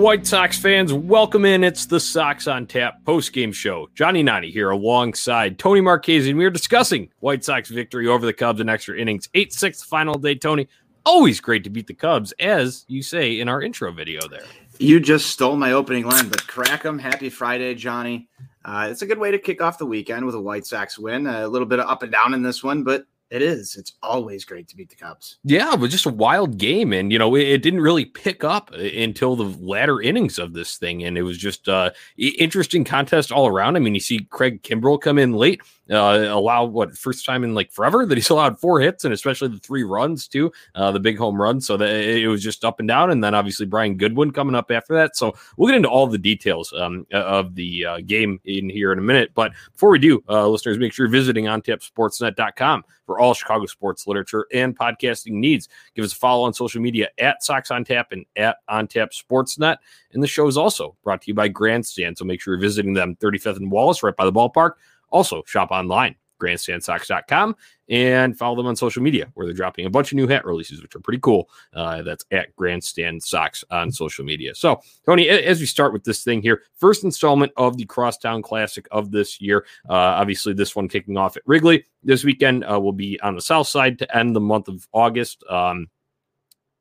White Sox fans, welcome in. It's the Sox on Tap post game show. Johnny Nani here alongside Tony Marchese, and we are discussing White Sox victory over the Cubs in extra innings. 8 6 final day, Tony. Always great to beat the Cubs, as you say in our intro video there. You just stole my opening line, but crack 'em. Happy Friday, Johnny. Uh, it's a good way to kick off the weekend with a White Sox win. A little bit of up and down in this one, but it is. It's always great to beat the Cubs. Yeah, it was just a wild game, and you know it, it didn't really pick up until the latter innings of this thing, and it was just uh, interesting contest all around. I mean, you see Craig Kimbrel come in late, uh, allow what first time in like forever that he's allowed four hits, and especially the three runs too, uh, the big home run. So that it was just up and down, and then obviously Brian Goodwin coming up after that. So we'll get into all the details um, of the uh, game in here in a minute. But before we do, uh, listeners, make sure you're visiting ontapsportsnet.com for all Chicago sports literature and podcasting needs. Give us a follow on social media at Sox on Tap and at On Tap Sportsnet. And the show is also brought to you by Grandstand. So make sure you're visiting them 35th and Wallace, right by the ballpark. Also, shop online, grandstandsox.com, and follow them on social media where they're dropping a bunch of new hat releases, which are pretty cool. Uh, that's at Grandstand Sox on social media. So, Tony, as we start with this thing here, first installment of the Crosstown Classic of this year. Uh, obviously, this one kicking off at Wrigley this weekend uh, will be on the south side to end the month of August. Um,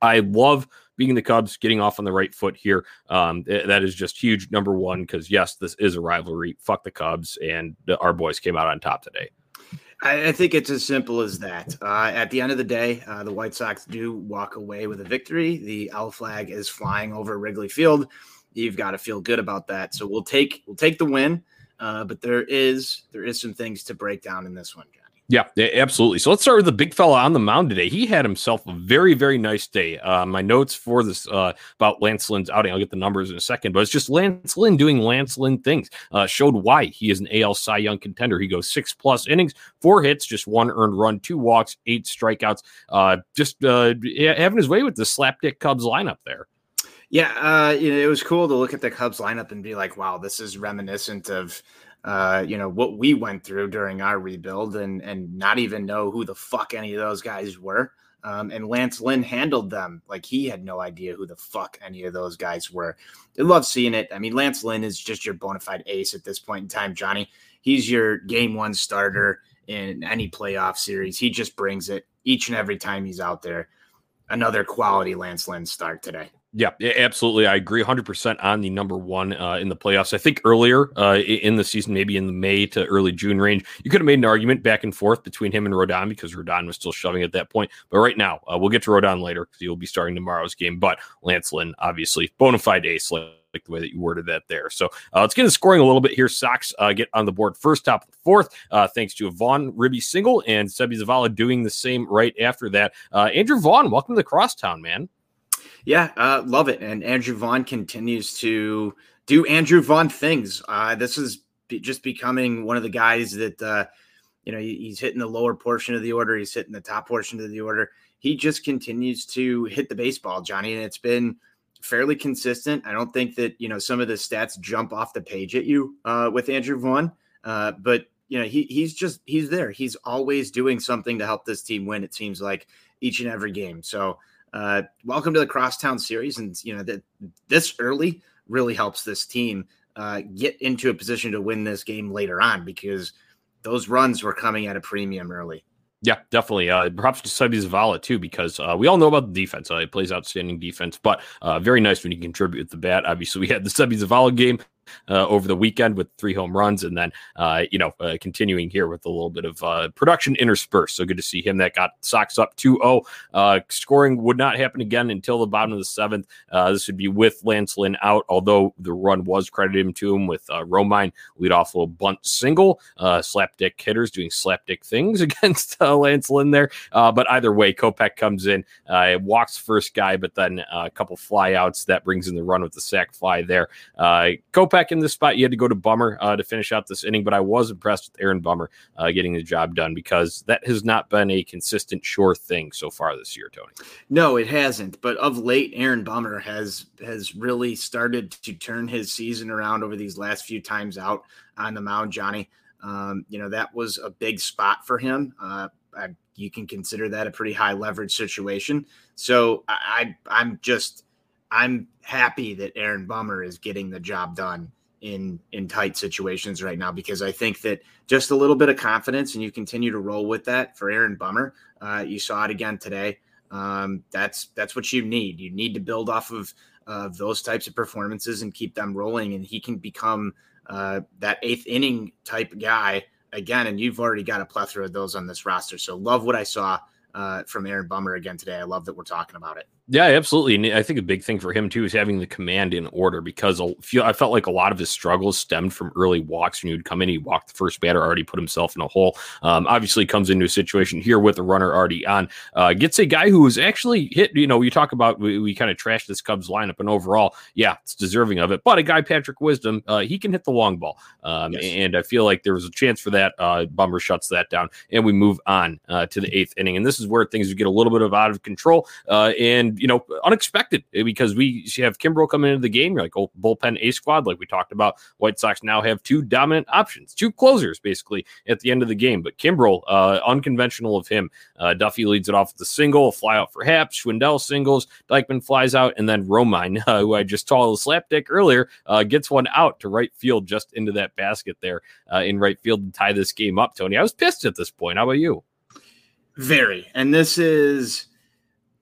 I love being the Cubs, getting off on the right foot here. Um, th- that is just huge. Number one, because yes, this is a rivalry. Fuck the Cubs, and our boys came out on top today. I, think it's as simple as that. Uh, at the end of the day, uh, the White Sox do walk away with a victory. The L flag is flying over Wrigley Field. You've got to feel good about that. So we'll take we'll take the win. Uh, but there is there is some things to break down in this one, Johnny. Yeah, absolutely. So let's start with the big fella on the mound today. He had himself a very, very nice day. Uh, my notes for this uh, about Lance Lynn's outing, I'll get the numbers in a second, but it's just Lance Lynn doing Lance Lynn things. Uh, showed why he is an AL Cy Young contender. He goes six plus innings, four hits, just one earned run, two walks, eight strikeouts. Uh, just uh, having his way with the slapdick Cubs lineup there. Yeah, uh, you know, it was cool to look at the Cubs lineup and be like, wow, this is reminiscent of uh, you know, what we went through during our rebuild and and not even know who the fuck any of those guys were. Um, and Lance Lynn handled them like he had no idea who the fuck any of those guys were. I love seeing it. I mean, Lance Lynn is just your bona fide ace at this point in time, Johnny. He's your game one starter in any playoff series. He just brings it each and every time he's out there. Another quality Lance Lynn start today. Yeah, absolutely. I agree 100% on the number one uh, in the playoffs. I think earlier uh, in the season, maybe in the May to early June range, you could have made an argument back and forth between him and Rodon because Rodon was still shoving at that point. But right now, uh, we'll get to Rodon later because he'll be starting tomorrow's game. But Lance Lynn, obviously, bona fide ace, like the way that you worded that there. So uh, let's get into scoring a little bit here. Sox uh, get on the board first, top of the fourth, uh, thanks to a Vaughn Ribby single and Seby Zavala doing the same right after that. Uh, Andrew Vaughn, welcome to the Crosstown, man. Yeah, uh, love it. And Andrew Vaughn continues to do Andrew Vaughn things. Uh, this is just becoming one of the guys that, uh, you know, he's hitting the lower portion of the order, he's hitting the top portion of the order. He just continues to hit the baseball, Johnny, and it's been fairly consistent. I don't think that, you know, some of the stats jump off the page at you uh, with Andrew Vaughn, uh, but, you know, he, he's just, he's there. He's always doing something to help this team win, it seems like each and every game. So, uh, welcome to the Crosstown Series, and you know that this early really helps this team uh, get into a position to win this game later on because those runs were coming at a premium early. Yeah, definitely. Uh, perhaps to Seby Zavala too, because uh, we all know about the defense. Uh, he plays outstanding defense, but uh, very nice when he contribute with the bat. Obviously, we had the Seby Zavala game uh, over the weekend with three home runs, and then uh, you know uh, continuing here with a little bit of uh, production interspersed. So good to see him. That got Sox up 2-0. Uh, scoring would not happen again until the bottom of the seventh. Uh, this would be with Lance Lynn out, although the run was credited him to him with Romine lead off a little bunt single. Slapdick hitters doing slapdick things against Lance Lynn there. But either way, Kopech comes in, walks first guy, but then a couple flyouts that brings in the run with the sac fly there. Uh, Kopech in this spot, you had to go to Bummer uh, to finish out this inning, but I was impressed with Aaron Bummer uh, getting the job done because that has not been a consistent, sure thing so far this year, Tony. No, it hasn't. But of late, Aaron Bummer has has really started to turn his season around over these last few times out on the mound, Johnny. Um, you know that was a big spot for him. Uh, I, you can consider that a pretty high leverage situation. So I, I I'm just I'm happy that Aaron Bummer is getting the job done in in tight situations right now because I think that just a little bit of confidence and you continue to roll with that for Aaron Bummer. Uh, you saw it again today. Um, that's that's what you need. You need to build off of of those types of performances and keep them rolling, and he can become uh, that eighth inning type guy again. And you've already got a plethora of those on this roster. So love what I saw uh, from Aaron Bummer again today. I love that we're talking about it. Yeah, absolutely. And I think a big thing for him too is having the command in order because I felt like a lot of his struggles stemmed from early walks. When he would come in, he walked the first batter, already put himself in a hole. Um, obviously, comes into a situation here with a runner already on. Uh, gets a guy who was actually hit. You know, you talk about we, we kind of trashed this Cubs lineup, and overall, yeah, it's deserving of it. But a guy, Patrick Wisdom, uh, he can hit the long ball, um, yes. and I feel like there was a chance for that. Uh, Bummer shuts that down, and we move on uh, to the eighth inning. And this is where things get a little bit of out of control, uh, and you know, unexpected eh, because we have Kimbrel coming into the game. You're like, oh, bullpen A squad, like we talked about. White Sox now have two dominant options, two closers basically at the end of the game. But Kimbrel, uh, unconventional of him. Uh, Duffy leads it off with a single, fly out for Happ, Schwindel singles, Deichmann flies out, and then Romine, uh, who I just saw the slapdick earlier, uh, gets one out to right field just into that basket there uh, in right field to tie this game up. Tony, I was pissed at this point. How about you? Very. And this is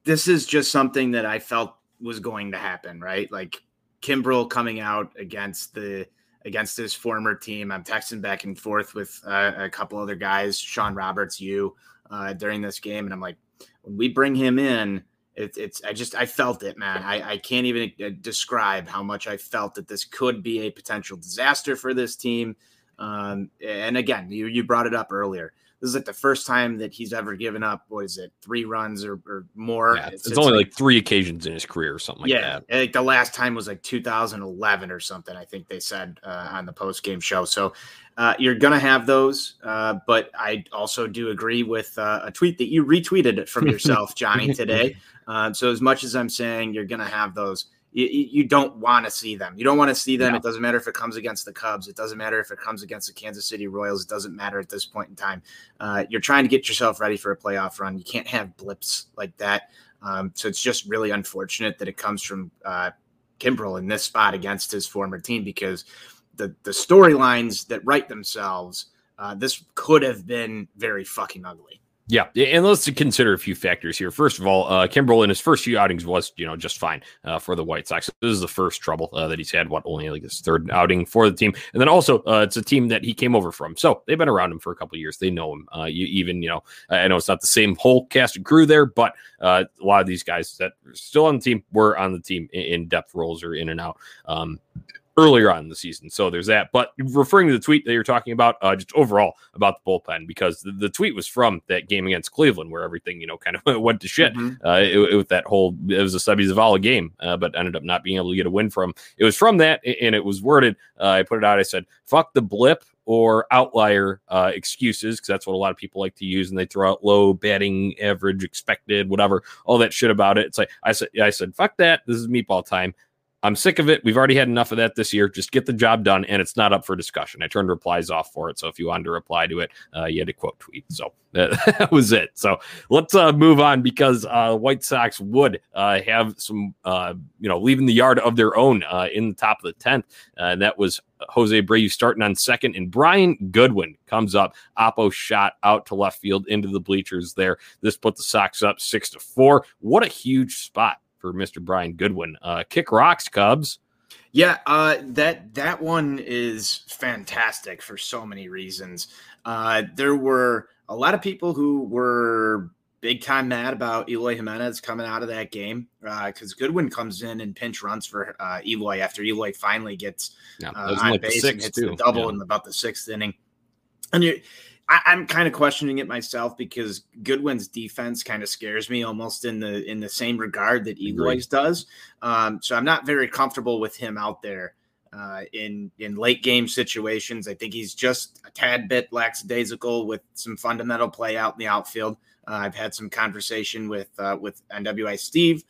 this is just something that I felt was going to happen, right? Like Kimbrel coming out against the against his former team. I'm texting back and forth with uh, a couple other guys, Sean Roberts, you, uh, during this game, and I'm like, when we bring him in, it, it's I just I felt it, man. I, I can't even uh, describe how much I felt that this could be a potential disaster for this team. Um, and again, you you brought it up earlier this is like the first time that he's ever given up. What is it, three runs or, or more? Yeah, it's, it's, only like, like, three occasions in his career or something like yeah, that. Like the last time was like 2011 or something. I think they said uh, on the post game show. So uh, you're gonna have those, uh, but I also do agree with uh, a tweet that you retweeted from yourself, Johnny, today. Uh, so as much as I'm saying you're gonna have those you, you don't want to see them. You don't want to see them. It doesn't matter if it comes against the Cubs. It doesn't matter if it comes against the Kansas City Royals. It doesn't matter at this point in time. Uh, you're trying to get yourself ready for a playoff run. You can't have blips like that. Um, so it's just really unfortunate that it comes from uh, Kimbrel in this spot against his former team because the the storylines that write themselves. Uh, this could have been very fucking ugly. Yeah, and let's consider a few factors here. First of all, uh, Kimbrel in his first few outings was, you know, just fine uh, for the White Sox. This is the first trouble uh, that he's had. What only like his third outing for the team, and then also uh, it's a team that he came over from, so they've been around him for a couple years. They know him. Uh, you even, you know, I know it's not the same whole cast and crew there, but uh, a lot of these guys that are still on the team were on the team in, in depth roles or in and out. Um, earlier on in the season. So there's that. But referring to the tweet that you're talking about, uh, just overall about the bullpen, because the, the, tweet was from that game against Cleveland where everything, you know, kind of went to shit mm-hmm. uh, it, it, with that whole, it was a Seby Zavala game, uh, but ended up not being able to get a win from. It was from that, and it was worded, uh, I put it out, I said, fuck the blip or outlier uh, excuses because that's what a lot of people like to use, and they throw out low batting average, expected, whatever, all that shit about it. It's like I said, I said, fuck that. This is meatball time. I'm sick of it. We've already had enough of that this year. Just get the job done, and it's not up for discussion. I turned replies off for it. So if you wanted to reply to it, uh, you had to quote tweet. So that was it. So let's uh, move on because uh, White Sox would uh, have some, uh, you know, leaving the yard of their own uh, in the top of the 10th. and that was Jose Abreu starting on second, and Brian Goodwin comes up. Oppo shot out to left field into the bleachers there. This put the Sox up six to four. What a huge spot for Mr. Brian Goodwin. Uh, kick rocks, Cubs. Yeah, uh, that that one is fantastic for so many reasons. Uh, there were a lot of people who were big time mad about Eloy Jimenez coming out of that game Uh, because uh, Goodwin comes in and pinch runs for uh, Eloy after Eloy finally gets Yeah, uh, on like base and hits the double Yeah. in about the sixth inning. And you, I, I'm kind of questioning it myself because Goodwin's defense kind of scares me almost in the in the same regard that Eloy's does. Um, so I'm not very comfortable with him out there uh, in in late game situations. I think he's just a tad bit lackadaisical with some fundamental play out in the outfield. Uh, I've had some conversation with uh, with NWI Steve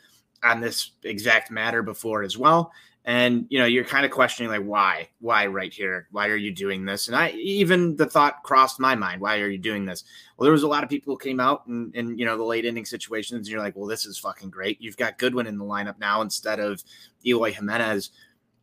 on this exact matter before as well. And you know, you're kind of questioning like why, why right here, why are you doing this? And I even the thought crossed my mind, why are you doing this? Well, there was a lot of people who came out and in you know the late inning situations, and you're like, well, this is fucking great. You've got Goodwin in the lineup now instead of Eloy Jimenez.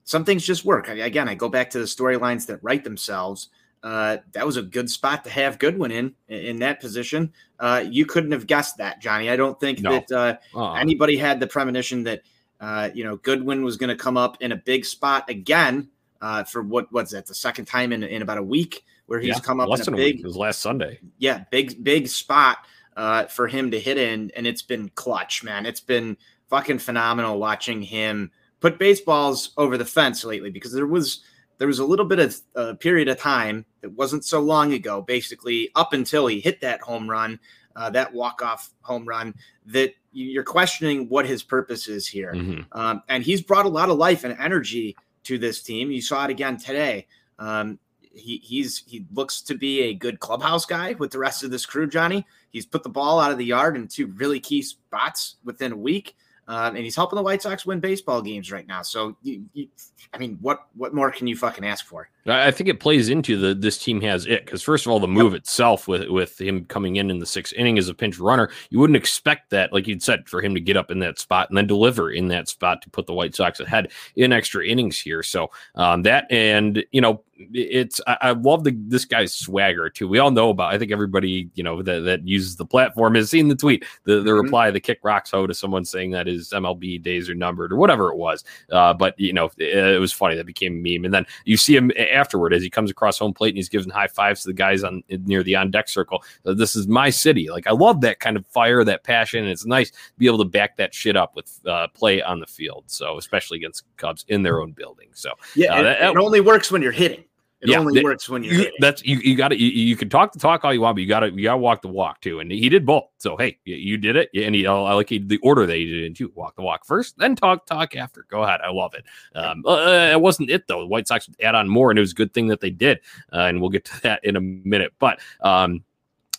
Some things just work. I, again, I go back to the storylines that write themselves. Uh, that was a good spot to have Goodwin in in that position. Uh, you couldn't have guessed that, Johnny. I don't think No. that uh, Uh-uh. anybody had the premonition that uh, you know Goodwin was going to come up in a big spot again uh, for what was that the second time in, in about a week where he's Yeah, come up in a a week. big It was last Sunday. yeah big big spot uh, for him to hit in and it's been clutch man it's been fucking phenomenal watching him put baseballs over the fence lately because there was there was a little bit of a period of time that wasn't so long ago basically up until he hit that home run uh, that walk off home run that you're questioning what his purpose is here Mhm. um, and he's brought a lot of life and energy to this team. You saw it again today. Um, he he's he looks to be a good clubhouse guy with the rest of this crew. Johnny, he's put the ball out of the yard in two really key spots within a week, um, and he's helping the White Sox win baseball games right now. So, you, you, I mean, what what more can you fucking ask for? I think it plays into the this team has it because first of all, the move itself with with him coming in in the sixth inning as a pinch runner, you wouldn't expect that, like you'd said, for him to get up in that spot and then deliver in that spot to put the White Sox ahead in extra innings here. So um, that and you know it's I, I love the this guy's swagger too. We all know about. I think everybody you know that that uses the platform has seen the tweet, the the Mhm. reply, the kick rocks ho to someone saying that his MLB days are numbered or whatever it was. Uh, but you know it, it was funny that became a meme, and then you see him afterward as he comes across home plate and he's giving high fives to the guys on near the on deck circle. This is my city. Like I love that kind of fire, that passion. And it's nice to be able to back that shit up with uh, play on the field. So especially against Cubs in their own building. So Yeah, Uh, it, it only works when you're hitting. It Yeah, only that- works when you're you, that's you. You got to. You, you can talk the talk all you want, but you got to. You got to walk the walk too. And he did both. So hey, you, you did it. And he, I like he, the order that he did it in too. Walk the walk first, then talk talk after. Go ahead. I love it. Um, uh, it wasn't it though. The White Sox would add on more, and it was a good thing that they did. Uh, and we'll get to that in a minute. But um,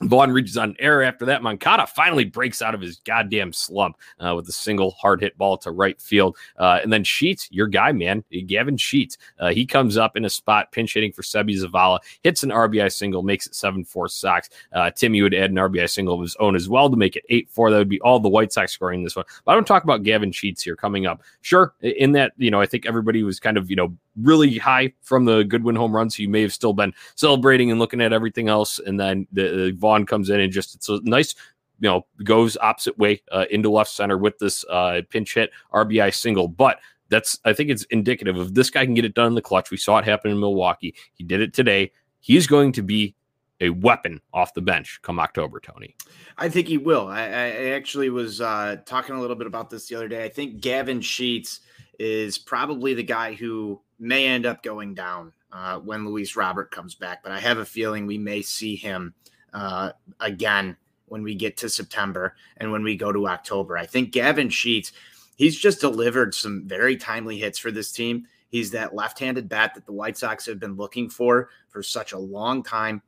Vaughn reaches on air after that. Moncada finally breaks out of his goddamn slump uh, with a single hard hit ball to right field. Uh, and then Sheets, your guy, man, Gavin Sheets, uh, he comes up in a spot, pinch hitting for Seby Zavala, hits an RBI single, makes it 7 4 Sox. Uh, Timmy would add an RBI single of his own as well to make it 8 4. That would be all the White Sox scoring this one. But I don't talk about Gavin Sheets here coming up. Sure, in that, you know, I think everybody was kind of, you know, really high from the Goodwin home run. So you may have still been celebrating and looking at everything else. And then the, the Vaughn comes in and just it's a nice, you know, goes opposite way uh, into left center with this uh, pinch hit RBI single. But that's I think it's indicative of this guy can get it done in the clutch. We saw it happen in Milwaukee. He did it today. He's going to be a weapon off the bench come October, Tony. I think he will. I, I actually was uh, talking a little bit about this the other day. I think Gavin Sheets is probably the guy who may end up going down uh, when Luis Robert comes back, but I have a feeling we may see him uh, again when we get to September and when we go to October. I think Gavin Sheets, he's just delivered some very timely hits for this team. He's that left-handed bat that the White Sox have been looking for for such a long time.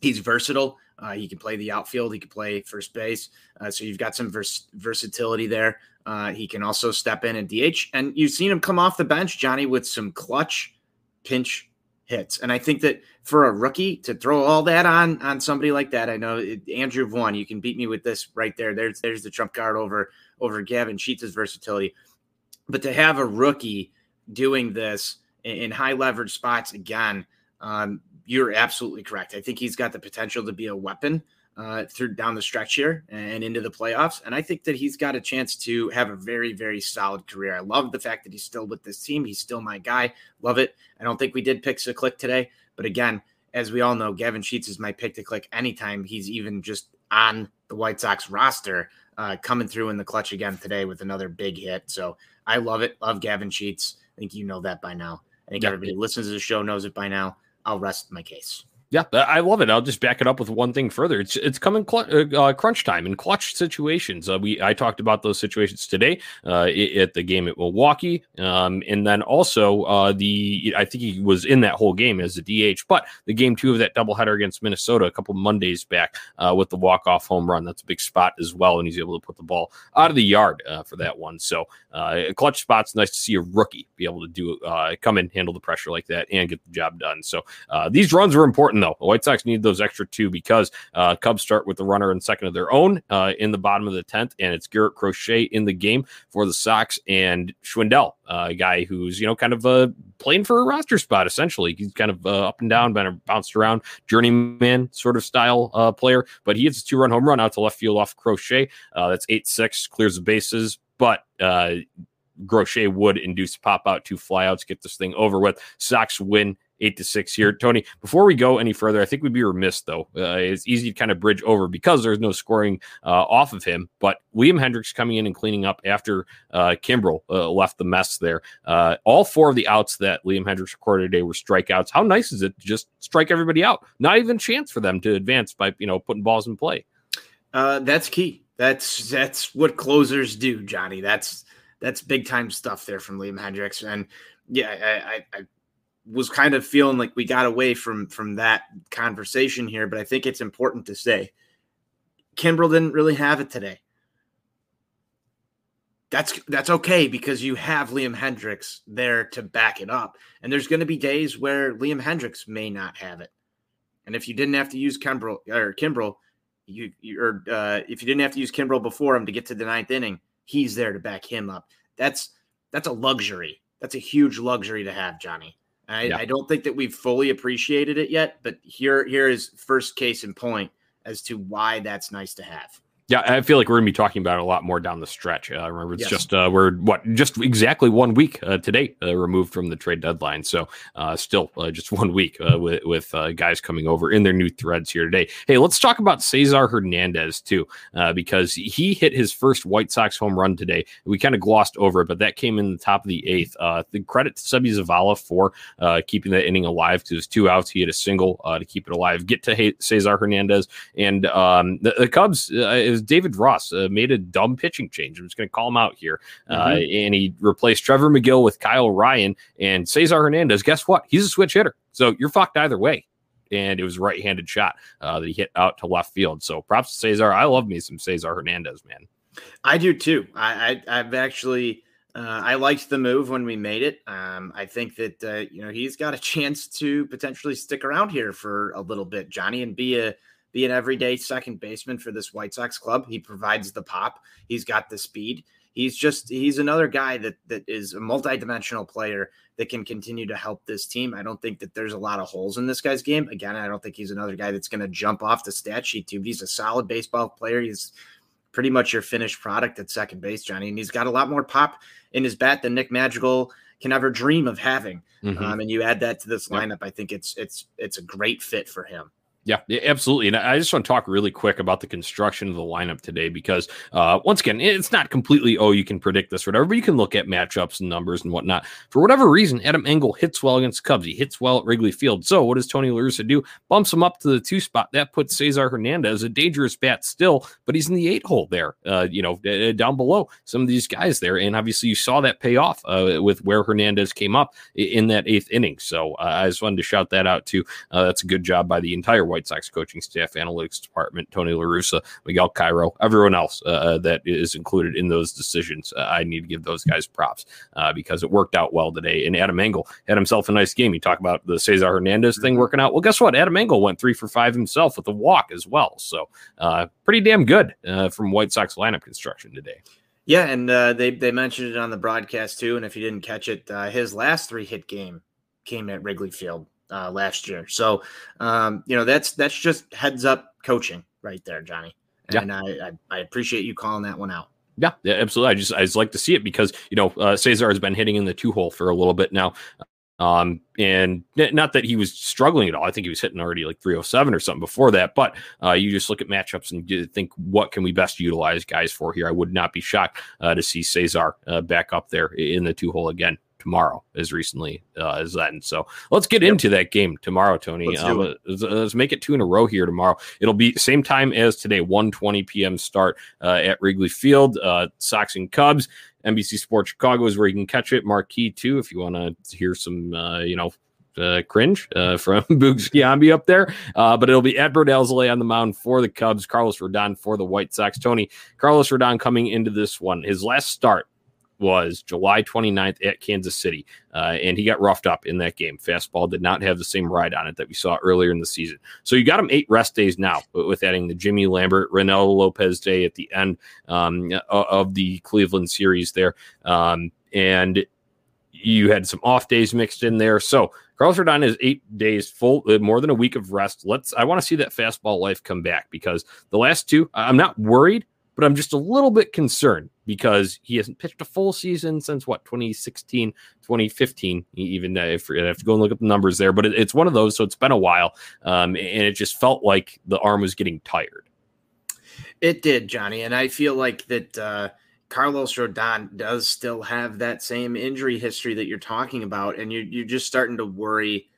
He's versatile. Uh, he can play the outfield. He can play first base. Uh, so you've got some vers- versatility there. Uh, he can also step in and DH. And you've seen him come off the bench, Johnny, with some clutch pinch hits. And I think that for a rookie to throw all that on on somebody like that, I know it, Andrew Vaughn. You can beat me with this right there. There's there's the trump card over over Gavin Sheets' versatility. But to have a rookie doing this in, in high leverage spots again, um, you're absolutely correct. I think he's got the potential to be a weapon uh, through down the stretch here and into the playoffs. And I think that he's got a chance to have a very, very solid career. I love the fact that he's still with this team. He's still my guy. Love it. I don't think we did pick to click today, but again, as we all know, Gavin Sheets is my pick to click anytime he's even just on the White Sox roster, uh, coming through in the clutch again today with another big hit. So I love it. Love Gavin Sheets. I think you know that by now. I think yeah. everybody who listens to the show knows it by now. I'll rest my case. Yeah, I love it. I'll just back it up with one thing further. It's it's coming cl- uh, uh, crunch time in clutch situations. Uh, we I talked about those situations today uh, at the game at Milwaukee, um, and then also uh, the I think he was in that whole game as a DH. But the game two of that doubleheader against Minnesota a couple Mondays back uh, with the walk off home run. That's a big spot as well, and he's able to put the ball out of the yard for that one. So clutch spots. Nice to see a rookie be able to do come in, handle the pressure like that, and get the job done. So these runs were important though. The White Sox need those extra two because uh, Cubs start with the runner in second of their own uh, in the bottom of the 10th, and it's Garrett Crochet in the game for the Sox and Schwindel, uh, a guy who's, you know, kind of uh, playing for a roster spot, essentially. He's kind of uh, up and down, been bounced around, journeyman sort of style uh, player, but he hits a two run home run out to left field off Crochet. Uh, that's 8 6, clears the bases, but uh, Crochet would induce pop out two flyouts, get this thing over with. Sox win eight to six here. Tony, before we go any further, I think we'd be remiss though. Uh, it's easy to kind of bridge over because there's no scoring uh, off of him. But Liam Hendriks coming in and cleaning up after uh, Kimbrel uh, left the mess there. Uh, all four of the outs that Liam Hendriks recorded today were strikeouts. How nice is it to just strike everybody out? Not even chance for them to advance by you know putting balls in play. Uh, that's key. That's that's what closers do, Johnny. That's that's big time stuff there from Liam Hendriks. And yeah, I, I, I was kind of feeling like we got away from from that conversation here, but I think it's important to say Kimbrel didn't really have it today. That's that's okay because you have Liam Hendriks there to back it up. And there's going to be days where Liam Hendriks may not have it. And if you didn't have to use Kimbrel or Kimbrel, you, you or uh, if you didn't have to use Kimbrel before him to get to the ninth inning, he's there to back him up. That's that's a luxury. That's a huge luxury to have, Johnny. I, yeah. I, don't think that we've fully appreciated it yet, but here here is first case in point as to why that's nice to have. Yeah, I feel like we're gonna be talking about it a lot more down the stretch. Uh, remember, it's yes. just uh, we're what just exactly one week uh, today uh, removed from the trade deadline, so uh, still uh, just one week with, with guys coming over in their new threads here today. Hey, let's talk about Cesar Hernandez too, because he hit his first White Sox home run today. We kind of glossed over it, but that came in the top of the eighth. the credit to Seby Zavala for keeping that inning alive because it was two outs. He hit a single to keep it alive. Get to Cesar Hernandez and um, the, the, Cubs is David Ross uh, made a dumb pitching change. I'm just going to call him out here. Uh, mm-hmm. and he replaced Trevor Megill with Kyle Ryan and Cesar Hernandez. Guess what? He's a switch hitter. So you're fucked either way. And it was right handed shot uh, that he hit out to left field. So props to Cesar. I love me some Cesar Hernandez, man. I do too. I, I have actually uh, I liked the move when we made it. Um, I think that uh, you know he's got a chance to potentially stick around here for a little bit, Johnny, and be a be an everyday second baseman for this White Sox club. He provides the pop. He's got the speed. He's just he's another guy that that is a multidimensional player that can continue to help this team. I don't think that there's a lot of holes in this guy's game. Again, I don't think he's another guy that's going to jump off the stat sheet too. He's a solid baseball player. He's pretty much your finished product at second base, Johnny, and he's got a lot more pop in his bat than Nick Madrigal can ever dream of having. Mm-hmm. Um, and you add that to this lineup, I think it's it's it's a great fit for him. Yeah, absolutely. And I just want to talk really quick about the construction of the lineup today because, uh, once again, it's not completely, oh, you can predict this or whatever, but you can look at matchups and numbers and whatnot. For whatever reason, Adam Engel hits well against Cubs. He hits well at Wrigley Field. So what does Tony La Russa do? Bumps him up to the two spot. That puts Cesar Hernandez, a dangerous bat still, but he's in the eight hole there, uh, you know, down below some of these guys there. And obviously, you saw that pay off uh, with where Hernandez came up in that eighth inning. So uh, I just wanted to shout that out too. Uh, that's a good job by the entire White Sox coaching staff, analytics department, Tony La Russa, Miguel Cairo, everyone else uh, uh, that is included in those decisions. Uh, I need to give those guys props uh, because it worked out well today. And Adam Engel had himself a nice game. You talk about the Cesar Hernandez thing working out. Well, guess what? Adam Engel went three for five himself with a walk as well. So uh, pretty damn good uh, from White Sox lineup construction today. Yeah, and they they mentioned it on the broadcast too. And if you didn't catch it, his last three hit game came at Wrigley Field uh, last year. So, um, you know, that's that's just heads up coaching. right there, Johnny. Yeah. And I, I, I appreciate you calling that one out. Yeah, yeah, absolutely. I just I just like to see it because you know uh, Cesar has been hitting in the two hole for a little bit now, um, and not that he was struggling at all. I think he was hitting already like 307 or something before that. But uh, you just look at matchups and think what can we best utilize guys for here. I would not be shocked uh, to see Cesar uh, back up there in the two hole again tomorrow as recently uh, as that. And so let's get into that game tomorrow, Tony. Let's Um, let's, let's make it two in a row here tomorrow. It'll be same time as today, 1:20 p.m. start uh, at Wrigley Field. Uh, Sox and Cubs. NBC Sports Chicago is where you can catch it. Marquee too, if you want to hear some, uh, you know. Uh, cringe uh, from Boog Sciambi up there, uh, but it'll be at Alzolay on the mound for the Cubs. Carlos Rodon for the White Sox. Tony Carlos Rodon coming into this one. His last start was July 29th at Kansas City, uh, and he got roughed up in that game. Fastball did not have the same ride on it that we saw earlier in the season. So you got him eight rest days now with adding the Jimmy Lambert, Reynaldo Lopez day at the end um, of the Cleveland series there. Um, and you had some off days mixed in there. So Carlos Rodon is eight days full, uh, more than a week of rest. Let's. I want to see that fastball life come back because the last two, I'm not worried, but I'm just a little bit concerned because he hasn't pitched a full season since what 2016, 2015. e- Even uh, if I have to go and look up the numbers there, but it, it's one of those. So it's been a while, um, and it just felt like the arm was getting tired. It did, Johnny, and I feel like that uh, Carlos Rodon does still have that same injury history that you're talking about, and you're you're just starting to worry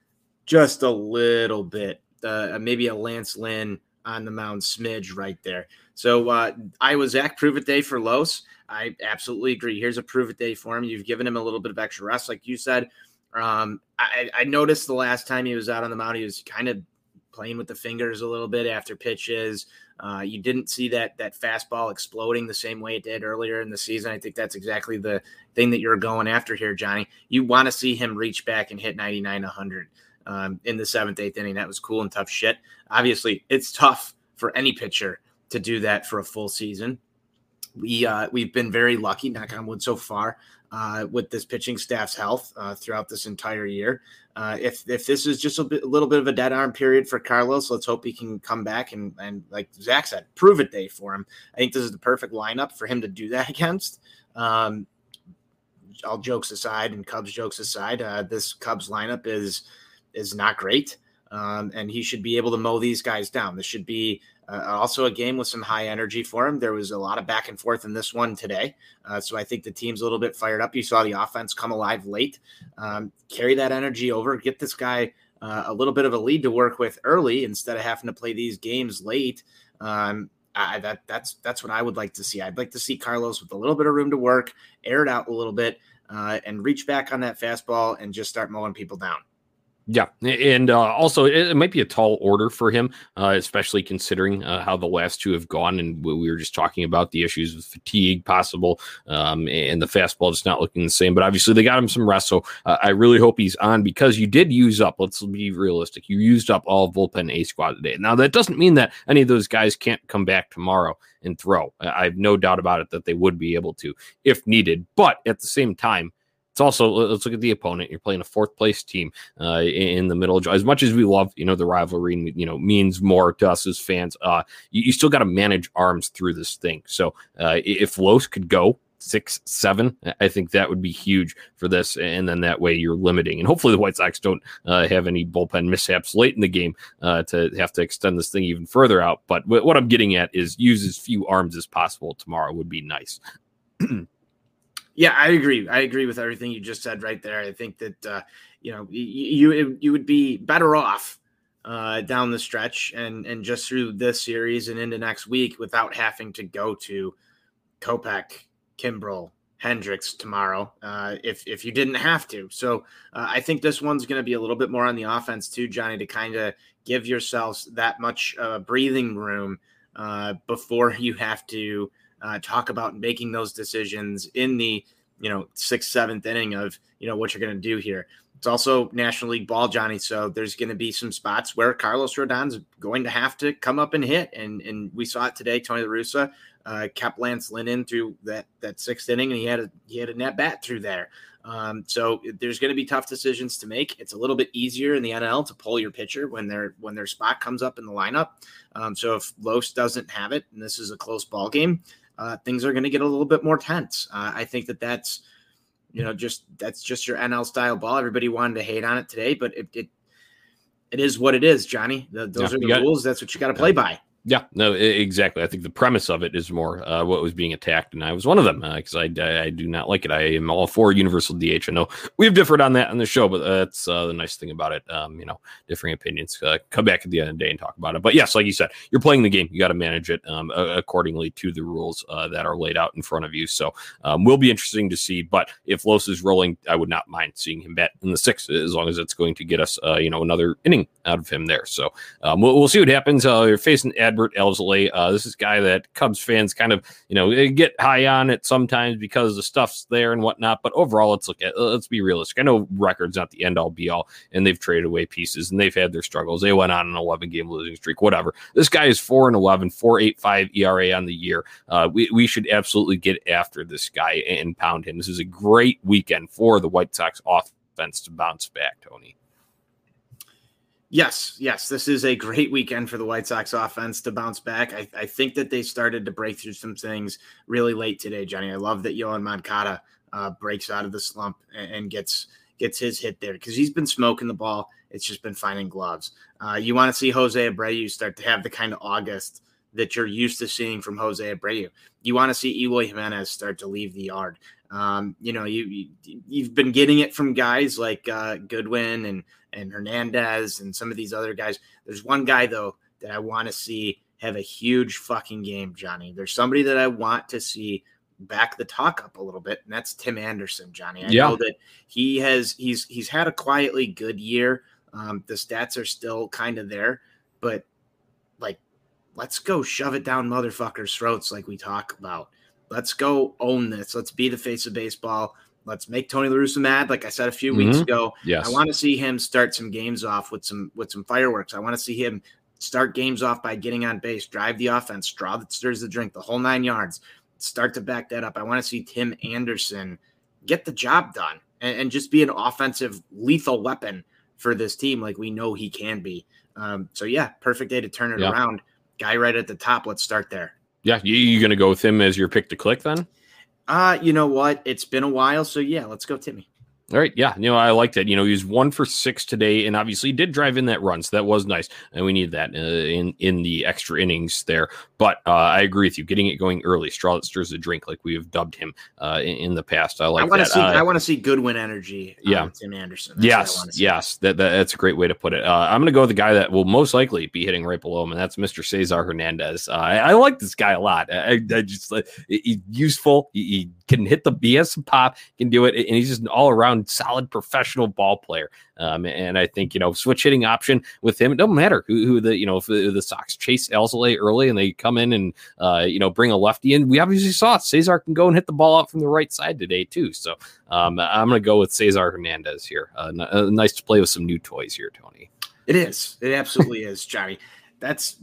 just a little bit. Uh, maybe a Lance Lynn on the mound smidge right there. So uh, I was Zach prove it day for Los. I absolutely agree. Here's a prove it day for him. You've given him a little bit of extra rest, like you said. Um, I, I noticed the last time he was out on the mound, he was kind of playing with the fingers a little bit after pitches. Uh, you didn't see that that fastball exploding the same way it did earlier in the season. I think that's exactly the thing that you're going after here, Johnny. You want to see him reach back and hit 99, 100 um, in the seventh, eighth inning. That was cool and tough shit. Obviously, it's tough for any pitcher to do that for a full season. We uh, we've been very lucky, knock on wood, so far uh, with this pitching staff's health uh, throughout this entire year. Uh, if if this is just a, bit, a little bit of a dead arm period for Carlos, let's hope he can come back and and like Zach said, prove it day for him. I think this is the perfect lineup for him to do that against. Um, all jokes aside and Cubs jokes aside, uh, this Cubs lineup is is not great, um, and he should be able to mow these guys down. This should be uh, also a game with some high energy for him. There was a lot of back and forth in this one today, uh, so I think the team's a little bit fired up. You saw the offense come alive late. Um, carry that energy over. Get this guy uh, a little bit of a lead to work with early instead of having to play these games late. Um, I, that that's that's what I would like to see. I'd like to see Carlos with a little bit of room to work, air it out a little bit, uh, and reach back on that fastball and just start mowing people down. Yeah, and uh, also it, might be a tall order for him, uh, especially considering uh, how the last two have gone. And we we were just talking about the issues with fatigue possible, um, and the fastball just not looking the same. But obviously they got him some rest, so uh, I really hope he's on because you did use up. Let's be realistic. You used up all bullpen A squad today. Now that doesn't mean that any of those guys can't come back tomorrow and throw. I have no doubt about it that they would be able to if needed. But at the same time. It's also let's look at the opponent. You're playing a fourth place team uh, in the middle. As much as we love, you know, the rivalry, you know, means more to us as fans. Uh, you, you still got to manage arms through this thing. So uh, if Los could go six, seven, I think that would be huge for this. And then that way you're limiting. And hopefully the White Sox don't uh, have any bullpen mishaps late in the game uh, to have to extend this thing even further out. But wh- what I'm getting at is use as few arms as possible tomorrow would be nice. Yeah, I agree. I agree with everything you just said right there. I think that uh, you know you you, would be better off uh, down the stretch and and just through this series and into next week without having to go to Kopech, Kimbrel, Hendriks tomorrow uh, if if you didn't have to. So uh, I think this one's going to be a little bit more on the offense too, Johnny, to kind of give yourselves that much uh, breathing room uh, before you have to uh, talk about making those decisions in the you know, sixth, seventh inning of, you know, what you're going to do here. It's also National League ball, Johnny. So there's going to be some spots where Carlos Rodon's going to have to come up and hit. And and we saw it today. Tony La Russa uh, kept Lance Lynn in through that that sixth inning, and he had a he had a net bat through there. Um, so there's going to be tough decisions to make. It's a little bit easier in the NL to pull your pitcher when their when their spot comes up in the lineup. Um, so if Los doesn't have it, and this is a close ball game, uh, things are going to get a little bit more tense. Uh, I think that that's you know, just that's just your NL style ball. Everybody wanted to hate on it today, but it it, it is what it is, Johnny. The, those yeah, are the rules. That's what you got to play by. Yeah, no, exactly. I think the premise of it is more uh, what was being attacked, and I was one of them because uh, I, I, I, do not like it. I am all for universal DH. I know we've differed on that on the show, but that's uh, the nice thing about it. Um, you know, differing opinions. Uh, come back at the end of the day and talk about it. But yes, like you said, you're playing the game. You got to manage it um, accordingly to the rules uh, that are laid out in front of you. So, um, will be interesting to see. But if Los is rolling, I would not mind seeing him bet in the sixth as long as it's going to get us, uh, you know, another inning out of him there. So, um, we'll, we'll, see what happens. you're facing Adbert Alzolay. Uh, this is a guy that Cubs fans kind of, you know, get high on it sometimes because the stuff's there and whatnot. But overall, let's look at, let's be realistic. I know record's not the end all be all, and they've traded away pieces and they've had their struggles. They went on an 11 game losing streak, whatever. This guy is 4 and 11, 4.85 ERA on the year. Uh, we, we should absolutely get after this guy and pound him. This is a great weekend for the White Sox offense to bounce back, Tony. Yes, yes, this is a great weekend for the White Sox offense to bounce back. I, I, think that they started to break through some things really late today, Johnny. I love that Yoan Moncada uh, breaks out of the slump and, and gets gets his hit there because he's been smoking the ball. It's just been finding gloves. Uh, you want to see Jose Abreu start to have the kind of August that you're used to seeing from Jose Abreu. You want to see Eloy Jimenez start to leave the yard. Um, you know, you, you have been getting it from guys like uh, Goodwin and and Hernandez and some of these other guys. There's one guy though that I want to see have a huge fucking game, Johnny. There's somebody that I want to see back the talk up a little bit, and that's Tim Anderson, Johnny. I yeah. know that he has he's he's had a quietly good year. Um, the stats are still kind of there, but like, let's go shove it down motherfuckers' throats like we talk about. Let's go own this. Let's be the face of baseball. Let's make Tony La Russa mad. Like I said a few mm-hmm. weeks ago, yes. I want to see him start some games off with some with some fireworks. I want to see him start games off by getting on base, drive the offense, draw that stirs the drink, the whole nine yards. Start to back that up. I want to see Tim Anderson get the job done and, and just be an offensive lethal weapon for this team, like we know he can be. Um, so yeah, perfect day to turn it around. Guy right at the top. Let's start there. Yeah, you, you going to go with him as your pick to click then? Uh, you know what? It's been a while, so yeah, let's go Timmy. All right, yeah, you know I like that. You know he was one for six today, and obviously did drive in that run, so that was nice, and we need that uh, in in the extra innings there. But uh, I agree with you, getting it going early, straw that stirs the drink, like we have dubbed him uh, in, in, the past. I like. I want to see. I want to see Goodwin energy. Yeah, Tim Anderson. That's yes, yes, that, that, that's a great way to put it. Uh, I'm going to go with the guy that will most likely be hitting right below him, and that's Mr. Cesar Hernandez. Uh, I, I, like this guy a lot. I, I just he's useful. He, he can hit the. BS pop. Can do it, and he's just an all around solid professional ball player. Um, and I think you know switch hitting option with him. It doesn't matter who, who the you know if the, the Sox chase Alzolay early and they come in and uh, you know bring a lefty in. We obviously saw Cesar can go and hit the ball out from the right side today too. So um, I'm going to go with Cesar Hernandez here. Uh, uh, nice to play with some new toys here, Tony. It is. It absolutely is, Johnny. That's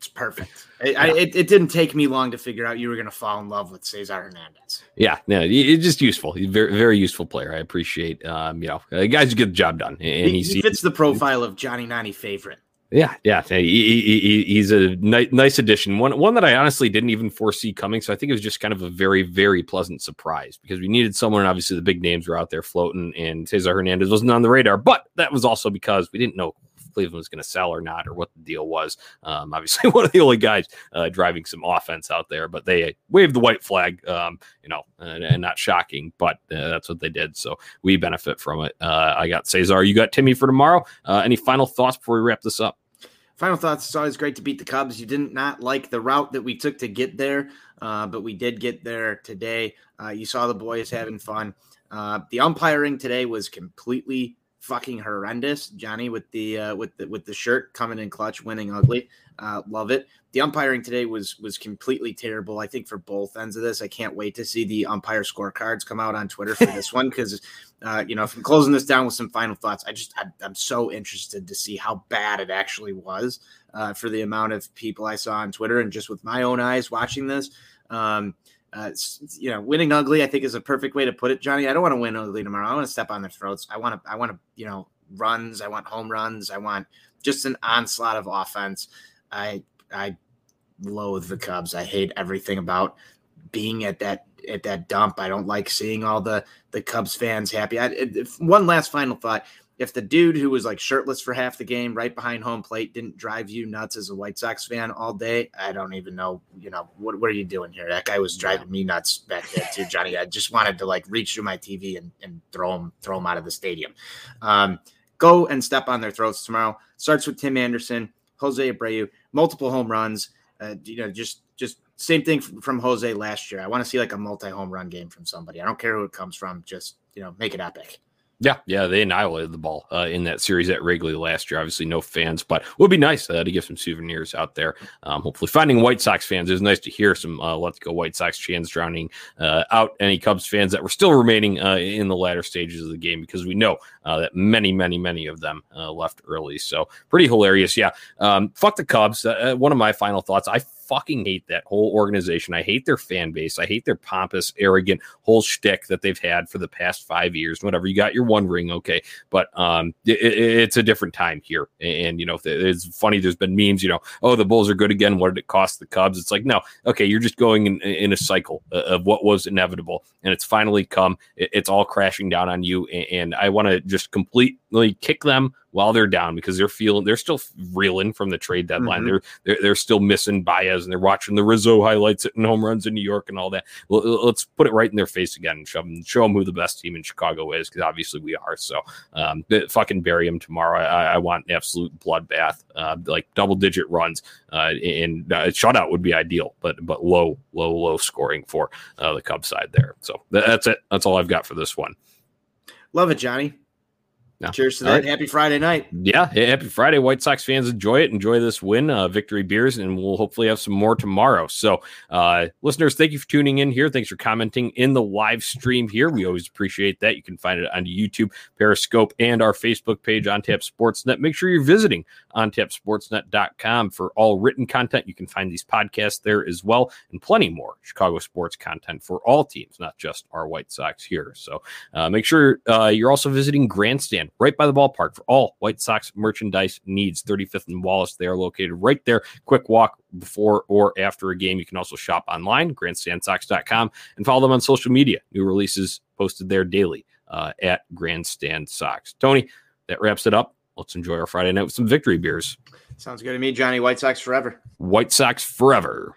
it's perfect. I, I, it, it didn't take me long to figure out you were going to fall in love with Cesar Hernandez. Yeah, no, it's just useful. He's very, very useful player. I appreciate, um, you know, uh, guys get the job done, and he, he fits the profile of Johnny Ninety favorite. Yeah, yeah, he, he, he's a ni- nice addition. One, one that I honestly didn't even foresee coming. So I think it was just kind of a very, very pleasant surprise because we needed someone. And Obviously, the big names were out there floating, and Cesar Hernandez wasn't on the radar. But that was also because we didn't know Cleveland was going to sell or not, or what the deal was. Um, obviously, one of the only guys uh, driving some offense out there, but they waved the white flag, um, you know, and, and, not shocking, but uh, that's what they did. So we benefit from it. Uh, I got Cesar. You got Timmy for tomorrow. Uh, any final thoughts before we wrap this up? Final thoughts. It's always great to beat the Cubs. You didn't not like the route that we took to get there, uh, but we did get there today. Uh, you saw the boys having fun. the umpiring today was completely fucking horrendous. Johnny with the uh, with the with the shirt coming in clutch, winning ugly. Uh, love it. The umpiring today was was completely terrible. I think for both ends of this, I can't wait to see the umpire scorecards come out on Twitter for this one because, uh, you know, if I'm closing this down with some final thoughts, I just I, am so interested to see how bad it actually was uh, for the amount of people I saw on Twitter and just with my own eyes watching this. Um, uh, you know, winning ugly, I think is a perfect way to put it, Johnny. I don't want to win ugly tomorrow. I want to step on their throats. I want to, I want to, you know, runs. I want home runs. I want just an onslaught of offense. I, I loathe the Cubs. I hate everything about being at that at that dump. I don't like seeing all the the Cubs fans happy. I, if, one last final thought: if the dude who was like shirtless for half the game right behind home plate didn't drive you nuts as a White Sox fan all day, I don't even know, you know, what, what are you doing here? That guy was driving me nuts back there too, Johnny. I just wanted to like reach through my TV and, and throw him, throw him out of the stadium. Um, go and step on their throats tomorrow. Starts with Tim Anderson, Jose Abreu, multiple home runs. Uh, you know, just just same thing from Jose last year. I want to see like a multi home run game from somebody. I don't care who it comes from. Just you know, make it epic. Yeah, yeah, they annihilated the ball uh, in that series at Wrigley last year. Obviously, no fans, but it would be nice uh, to give some souvenirs out there. Um, hopefully, finding White Sox fans. Was nice to hear some uh, "Let's Go White Sox" chants drowning uh, out any Cubs fans that were still remaining uh, in the latter stages of the game because we know uh, that many, many, many of them left early. So pretty hilarious. Yeah, um, fuck the Cubs. one of my final thoughts. I fucking hate that whole organization. I hate their fan base. I hate their pompous, arrogant whole shtick that they've had for the past five years. Whatever you got your one ring, okay, but um, it, it's a different time here. And you know, it's funny. There's been memes. You know, oh, the Bulls are good again. What did it cost the Cubs? It's like no, okay, you're just going in, in a cycle of what was inevitable, and it's finally come. It's all crashing down on you, and I want to just completely kick them while they're down because they're feeling they're still reeling from the trade deadline. Mm-hmm. They're, they're they're still missing Baez and they're watching the Rizzo highlights and home runs in New York and all that. Well, let's put it right in their face again and show them, show them who the best team in Chicago is because obviously we are. So um, fucking bury them tomorrow. I, I want an absolute bloodbath, uh, like double digit runs. Uh, and uh, shutout would be ideal, but but low low low scoring for uh, the Cubs side there. So that's it. That's all I've got for this one. Love it, Johnny. No. Cheers to that. Right. Happy Friday night. Yeah. Happy Friday. White Sox fans enjoy it. Enjoy this win, uh, victory beers, and we'll hopefully have some more tomorrow. So, uh, listeners, thank you for tuning in here. Thanks for commenting in the live stream here. We always appreciate that. You can find it on YouTube, Periscope, and our Facebook page on Tap Sportsnet. Make sure you're visiting on tapsportsnet.com for all written content. You can find these podcasts there as well, and plenty more Chicago sports content for all teams, not just our White Sox here. So, uh, make sure uh, you're also visiting Grandstand right by the ballpark for all White Sox merchandise needs. 35th and Wallace, they are located right there. Quick walk before or after a game. You can also shop online, grandstandsox.com, and follow them on social media. New releases posted there daily uh, at Grandstand Sox. Tony, that wraps it up. Let's enjoy our Friday night with some victory beers. Sounds good to me, Johnny. White Sox forever. White Sox forever.